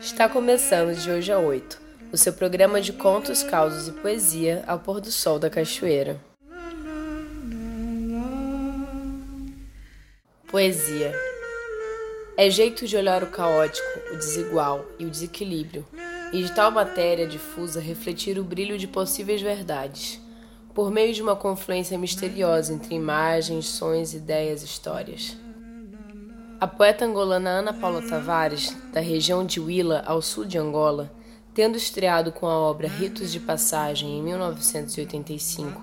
Está começando de hoje a oito o seu programa de contos, causos e poesia ao pôr do sol da cachoeira. Poesia. É jeito de olhar o caótico, o desigual e o desequilíbrio, e de tal matéria difusa refletir o brilho de possíveis verdades, por meio de uma confluência misteriosa entre imagens, sons, ideias, histórias. A poeta angolana Ana Paula Tavares, da região de Huila, ao sul de Angola, tendo estreado com a obra Ritos de Passagem em 1985,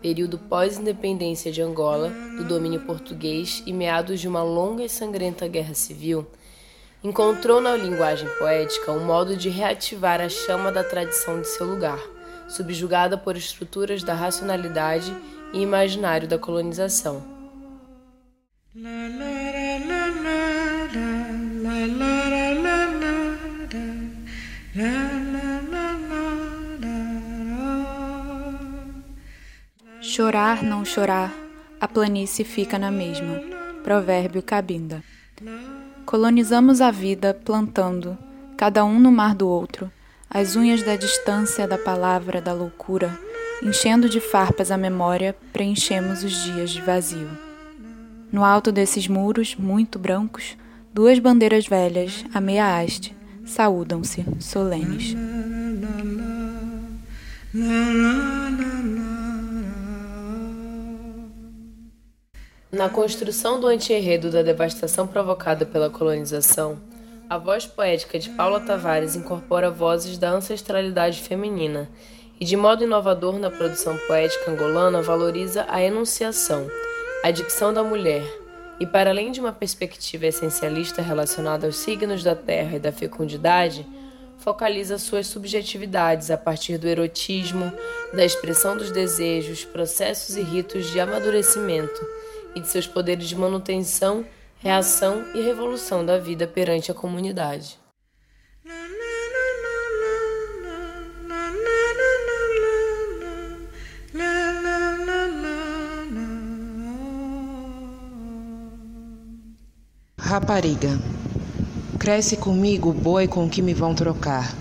período pós-independência de Angola, do domínio português e meados de uma longa e sangrenta guerra civil, encontrou na linguagem poética um modo de reativar a chama da tradição de seu lugar, subjugada por estruturas da racionalidade e imaginário da colonização. Chorar, não chorar, a planície fica na mesma. Provérbio Cabinda. Colonizamos a vida plantando, cada um no mar do outro, as unhas da distância da palavra da loucura, enchendo de farpas a memória, preenchemos os dias de vazio. No alto desses muros, muito brancos, duas bandeiras velhas, a meia haste, saúdam-se, solenes. Na construção do anti-enredo da devastação provocada pela colonização, a voz poética de Paula Tavares incorpora vozes da ancestralidade feminina e, de modo inovador na produção poética angolana, valoriza a enunciação, a dicção da mulher, e, para além de uma perspectiva essencialista relacionada aos signos da terra e da fecundidade, focaliza suas subjetividades a partir do erotismo, da expressão dos desejos, processos e ritos de amadurecimento e de seus poderes de manutenção, reação e revolução da vida perante a comunidade. Rapariga, cresce comigo o boi com que me vão trocar.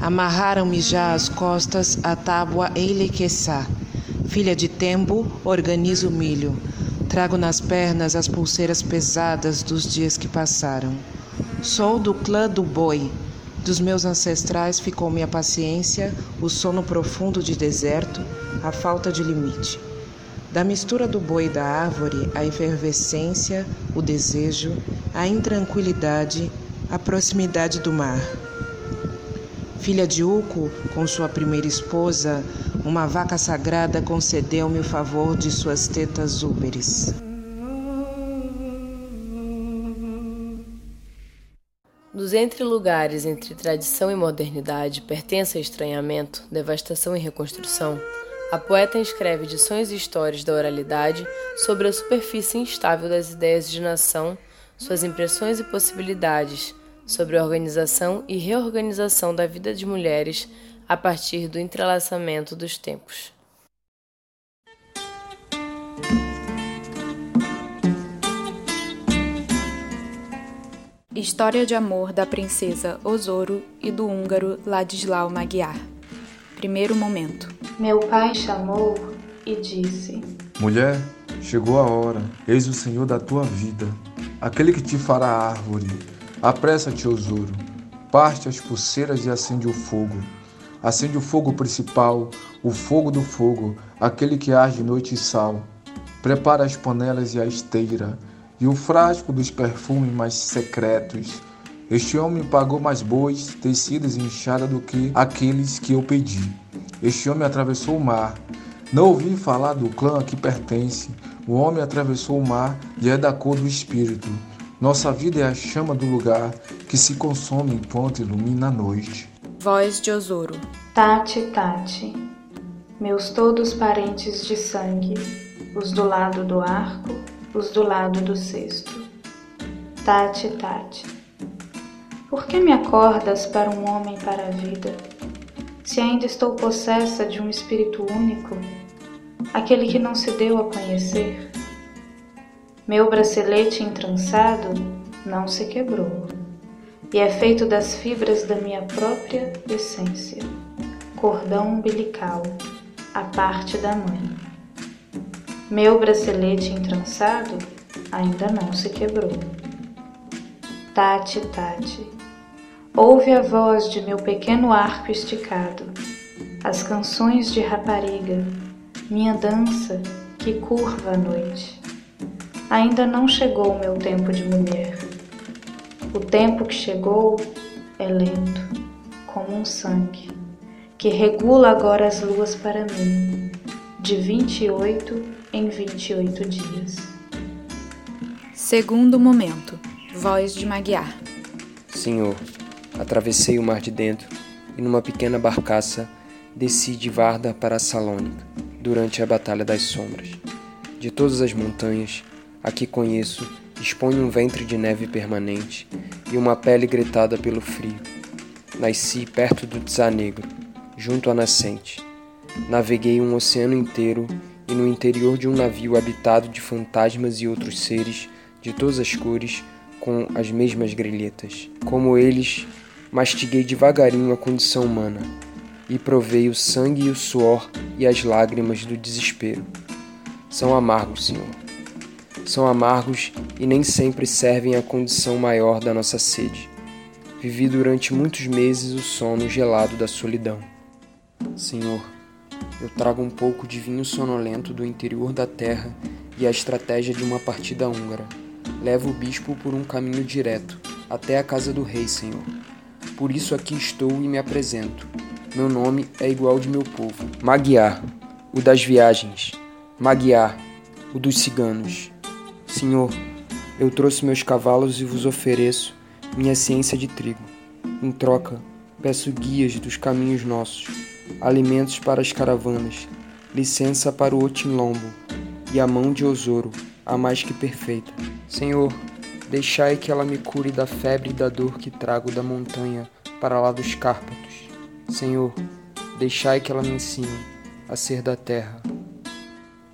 Amarraram-me já as costas a tábua Eilequeçá. Filha de Tembo, organizo milho. Trago nas pernas as pulseiras pesadas dos dias que passaram. Sou do clã do boi. Dos meus ancestrais ficou minha paciência, o sono profundo de deserto, a falta de limite. Da mistura do boi e da árvore, a efervescência, o desejo, a intranquilidade, a proximidade do mar. Filha de Uco, com sua primeira esposa, uma vaca sagrada concedeu-me o favor de suas tetas úberes. Dos entre-lugares entre tradição e modernidade, pertença a estranhamento, devastação e reconstrução, a poeta escreve edições e histórias da oralidade sobre a superfície instável das ideias de nação, suas impressões e possibilidades, sobre a organização e reorganização da vida de mulheres a partir do entrelaçamento dos tempos. História de amor da princesa Osoro e do húngaro Ladislau Magyar. Primeiro momento. Meu pai chamou e disse: Mulher, chegou a hora. Eis o Senhor da tua vida, aquele que te fará árvore. Apressa-te, Osoro. Parte as pulseiras e acende o fogo Acende o fogo principal, o fogo do fogo, aquele que arde noite e sal. Prepara as panelas e a esteira, e o frasco dos perfumes mais secretos. Este homem pagou mais bois, tecidos e enxada do que aqueles que eu pedi. Este homem atravessou o mar. Não ouvi falar do clã a que pertence. O homem atravessou o mar e é da cor do espírito. Nossa vida é a chama do lugar que se consome enquanto ilumina a noite. Voz de Osoro. Tati, Tati, meus todos parentes de sangue, os do lado do arco, os do lado do cesto. Tati, Tati, por que me acordas para um homem para a vida? se ainda estou possessa de um espírito único, aquele que não se deu a conhecer. Meu bracelete entrançado não se quebrou e é feito das fibras da minha própria essência, cordão umbilical, a parte da mãe. Meu bracelete entrançado ainda não se quebrou. Tati, Tati, ouve a voz de meu pequeno arco esticado, as canções de rapariga, minha dança que curva a noite. Ainda não chegou meu tempo de mulher o tempo que chegou é lento, como um sangue, que regula agora as luas para mim, de 28 em 28 dias. Segundo momento, voz de Magiar. Senhor, atravessei o mar de dentro e numa pequena barcaça desci de Varda para Salônica durante a Batalha das Sombras. De todas as montanhas, a que conheço, Exponho um ventre de neve permanente e uma pele gritada pelo frio. Nasci perto do Tsar Negro, junto à nascente. Naveguei um oceano inteiro e no interior de um navio habitado de fantasmas e outros seres de todas as cores com as mesmas grilhetas. Como eles, mastiguei devagarinho a condição humana e provei o sangue e o suor e as lágrimas do desespero. São amargos, Senhor são amargos e nem sempre servem à condição maior da nossa sede. Vivi durante muitos meses o sono gelado da solidão. Senhor, eu trago um pouco de vinho sonolento do interior da terra e a estratégia de uma partida húngara. Levo o bispo por um caminho direto, até a casa do rei, Senhor. Por isso aqui estou e me apresento. Meu nome é igual de meu povo. Magiar, o das viagens. Magiar, o dos ciganos. Senhor, eu trouxe meus cavalos e vos ofereço minha ciência de trigo. Em troca, peço guias dos caminhos nossos, alimentos para as caravanas, licença para o Otimlombo e a mão de Osoro, a mais que perfeita. Senhor, deixai que ela me cure da febre e da dor que trago da montanha para lá dos Cárpatos. Senhor, deixai que ela me ensine a ser da terra.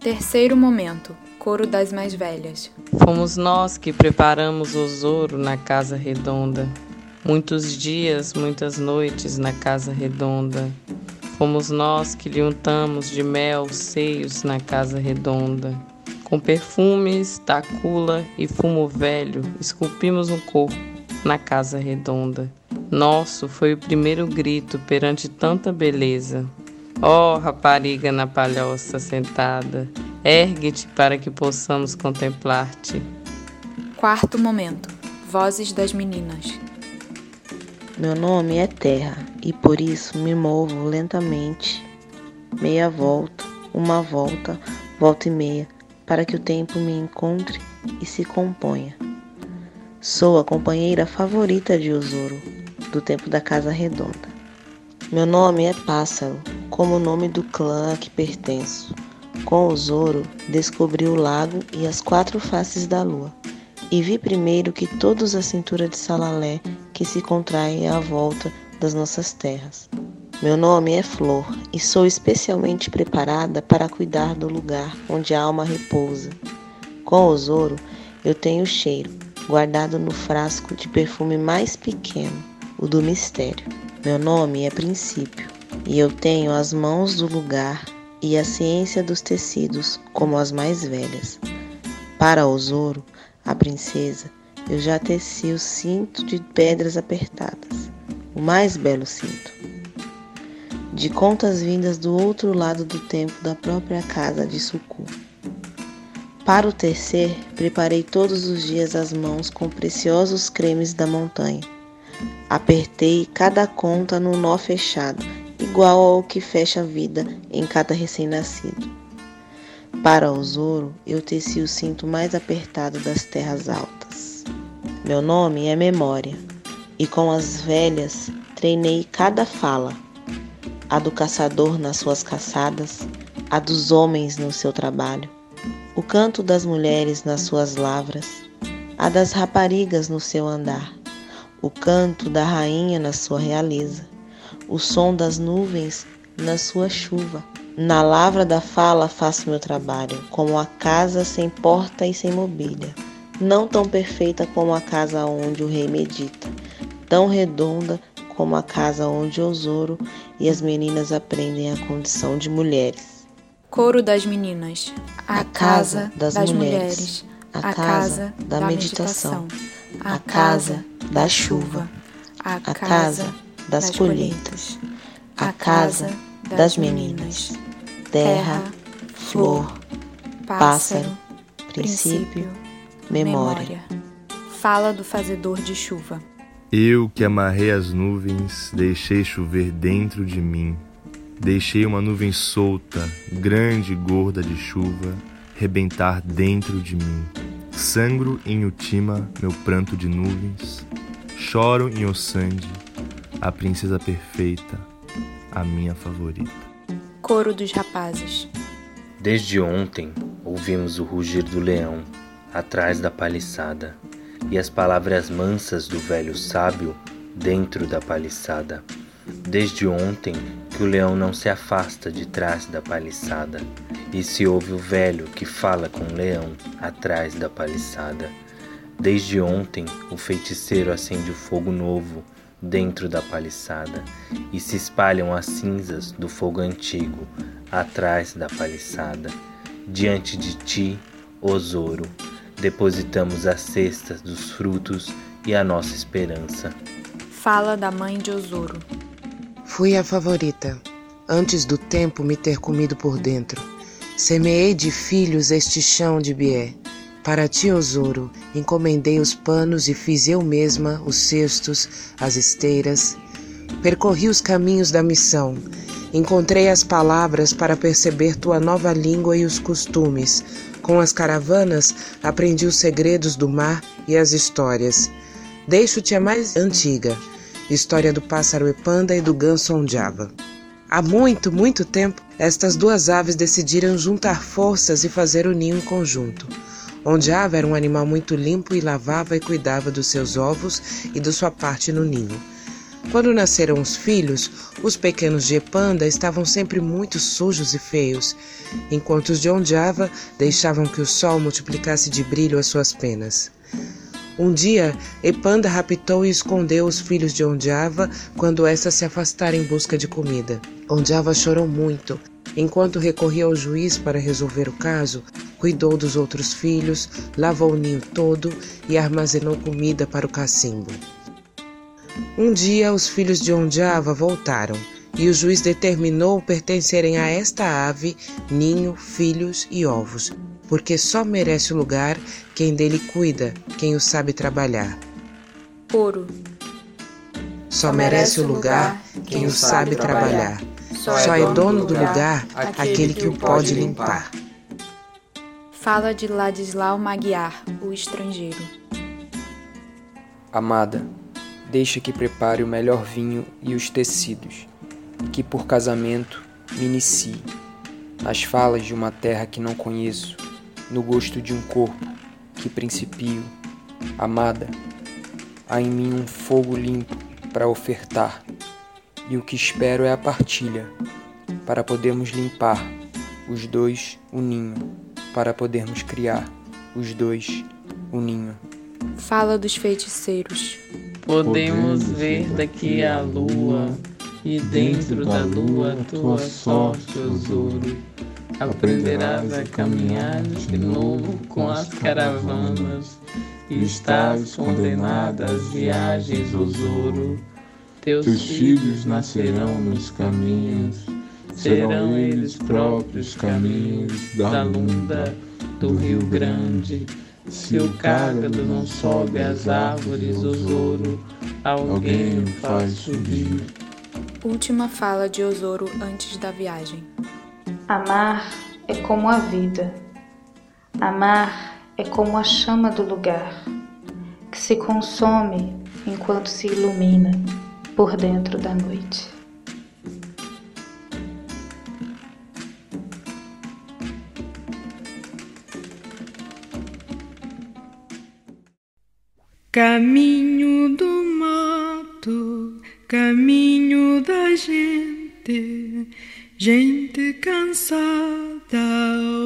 Terceiro momento coro das mais velhas. Fomos nós que preparamos o Zoro na casa redonda. Muitos dias, muitas noites na casa redonda. Fomos nós que lhe untamos de mel os seios na casa redonda. Com perfumes, tacula e fumo velho, esculpimos um corpo na casa redonda. Nosso foi o primeiro grito perante tanta beleza. Ó oh, rapariga na palhoça sentada, Ergue-te para que possamos contemplar-te. Quarto momento. Vozes das meninas. Meu nome é Terra e por isso me movo lentamente, meia volta, uma volta, volta e meia, para que o tempo me encontre e se componha. Sou a companheira favorita de Osoro, do tempo da Casa Redonda. Meu nome é Pássaro, como o nome do clã a que pertenço. Com o Zoro, descobri o lago e as quatro faces da lua, e vi primeiro que todos a cintura de Salalé que se contraem à volta das nossas terras. Meu nome é Flor e sou especialmente preparada para cuidar do lugar onde a alma repousa. Com o Zoro, eu tenho o cheiro, guardado no frasco de perfume mais pequeno, o do mistério. Meu nome é Princípio, e eu tenho as mãos do lugar e a ciência dos tecidos como as mais velhas. Para Osoro, a princesa, eu já teci o cinto de pedras apertadas, o mais belo cinto. De contas vindas do outro lado do tempo da própria casa de Suku. Para o tecer, preparei todos os dias as mãos com preciosos cremes da montanha. Apertei cada conta no nó fechado igual ao que fecha a vida em cada recém-nascido. Para o Zoro, eu teci o cinto mais apertado das terras altas. Meu nome é Memória, e com as velhas treinei cada fala: a do caçador nas suas caçadas, a dos homens no seu trabalho, o canto das mulheres nas suas lavras, a das raparigas no seu andar, o canto da rainha na sua realeza, o som das nuvens na sua chuva. Na lavra da fala faço meu trabalho, como a casa sem porta e sem mobília, não tão perfeita como a casa onde o rei medita, tão redonda como a casa onde Osoro e as meninas aprendem a condição de mulheres. Coro das meninas, a, a casa das, das mulheres, mulheres, a casa da, da meditação, a casa da chuva, a casa das colheitas, a casa das meninas, terra, flor, pássaro, princípio, memória. Fala do fazedor de chuva. Eu que amarrei as nuvens, deixei chover dentro de mim. Deixei uma nuvem solta, grande e gorda de chuva, rebentar dentro de mim. Sangro em Utima, meu pranto de nuvens. Choro em Ossande, a princesa perfeita, a minha favorita. Coro dos rapazes. Desde ontem ouvimos o rugir do leão atrás da paliçada e as palavras mansas do velho sábio dentro da paliçada. Desde ontem que o leão não se afasta de trás da paliçada, e se ouve o velho que fala com o leão atrás da paliçada. Desde ontem o feiticeiro acende o fogo novo dentro da paliçada, e se espalham as cinzas do fogo antigo atrás da paliçada. Diante de ti, Osoro, depositamos as cestas dos frutos e a nossa esperança. Fala da mãe de Osoro. Fui a favorita, antes do tempo me ter comido por dentro. Semeei de filhos este chão de Bié. Para ti, Osoro, encomendei os panos e fiz eu mesma os cestos, as esteiras. Percorri os caminhos da missão. Encontrei as palavras para perceber tua nova língua e os costumes, com as caravanas, aprendi os segredos do mar e as histórias. Deixo-te a mais antiga, história do pássaro epanda e do ganso ondiava. Há muito, muito tempo, estas duas aves decidiram juntar forças e fazer o ninho em conjunto. Ondiava era um animal muito limpo e lavava e cuidava dos seus ovos e de sua parte no ninho. Quando nasceram os filhos, os pequenos de Epanda estavam sempre muito sujos e feios, enquanto os de Ondiava deixavam que o sol multiplicasse de brilho as suas penas. Um dia, Epanda raptou e escondeu os filhos de Ondiava quando esta se afastara em busca de comida. Ondiava chorou muito. Enquanto recorria ao juiz para resolver o caso, cuidou dos outros filhos, lavou o ninho todo e armazenou comida para o cacimbo. Um dia os filhos de Ondiava voltaram, e o juiz determinou pertencerem a esta ave ninho, filhos e ovos, porque só merece o lugar quem dele cuida, quem o sabe trabalhar. Ouro. Só merece o lugar quem o sabe trabalhar. Só é dono do lugar aquele que o pode limpar. Fala de Ladislau Magyar, o estrangeiro. Amada, deixa que prepare o melhor vinho e os tecidos, e que por casamento me inicie nas falas de uma terra que não conheço, no gosto de um corpo que principio. Amada, há em mim um fogo limpo para ofertar, e o que espero é a partilha, para podermos limpar os dois o ninho, para podermos criar os dois o ninho. Fala dos feiticeiros. Podemos ver daqui a lua, e dentro da lua tua sorte, Osoro. Aprenderás a caminhar de novo com as caravanas, e estás condenada às viagens, Osoro. Teus filhos nascerão nos caminhos, serão eles próprios caminhos da lunda do Rio Grande se o cágado não sobe as árvores, Osoro, alguém o faz subir. Última fala de Osoro antes da viagem. Amar é como a vida. Amar é como a chama do lugar, que se consome enquanto se ilumina por dentro da noite. Caminho do mato caminho da gente, gente cansada.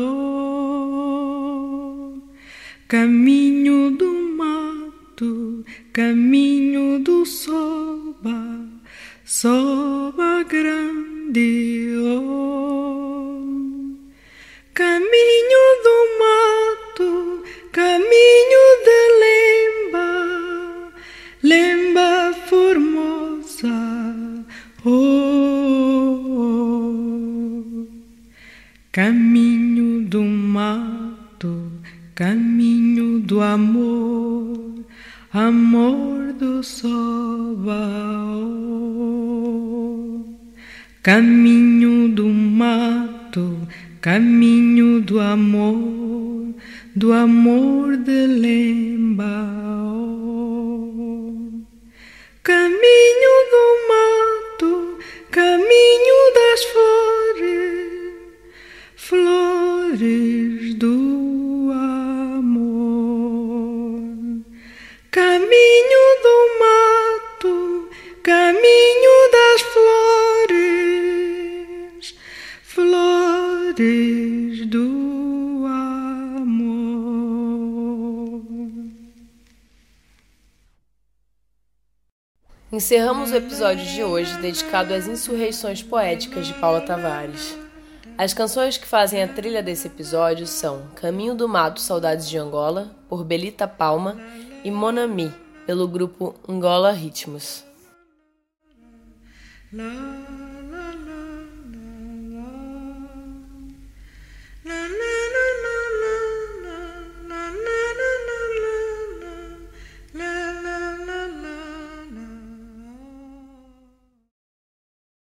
Oh, caminho do mato, caminho do soba, soba grande. Oh, caminho do mato, caminho do amor, do amor de lemba. Caminho do mato, caminho das flores, flores do amor. Caminho do mato, Encerramos o episódio de hoje dedicado às insurreições poéticas de Paula Tavares. As canções que fazem a trilha desse episódio são Caminho do Mato Saudades de Angola, por Belita Palma, e Monami, pelo grupo Angola Ritmos.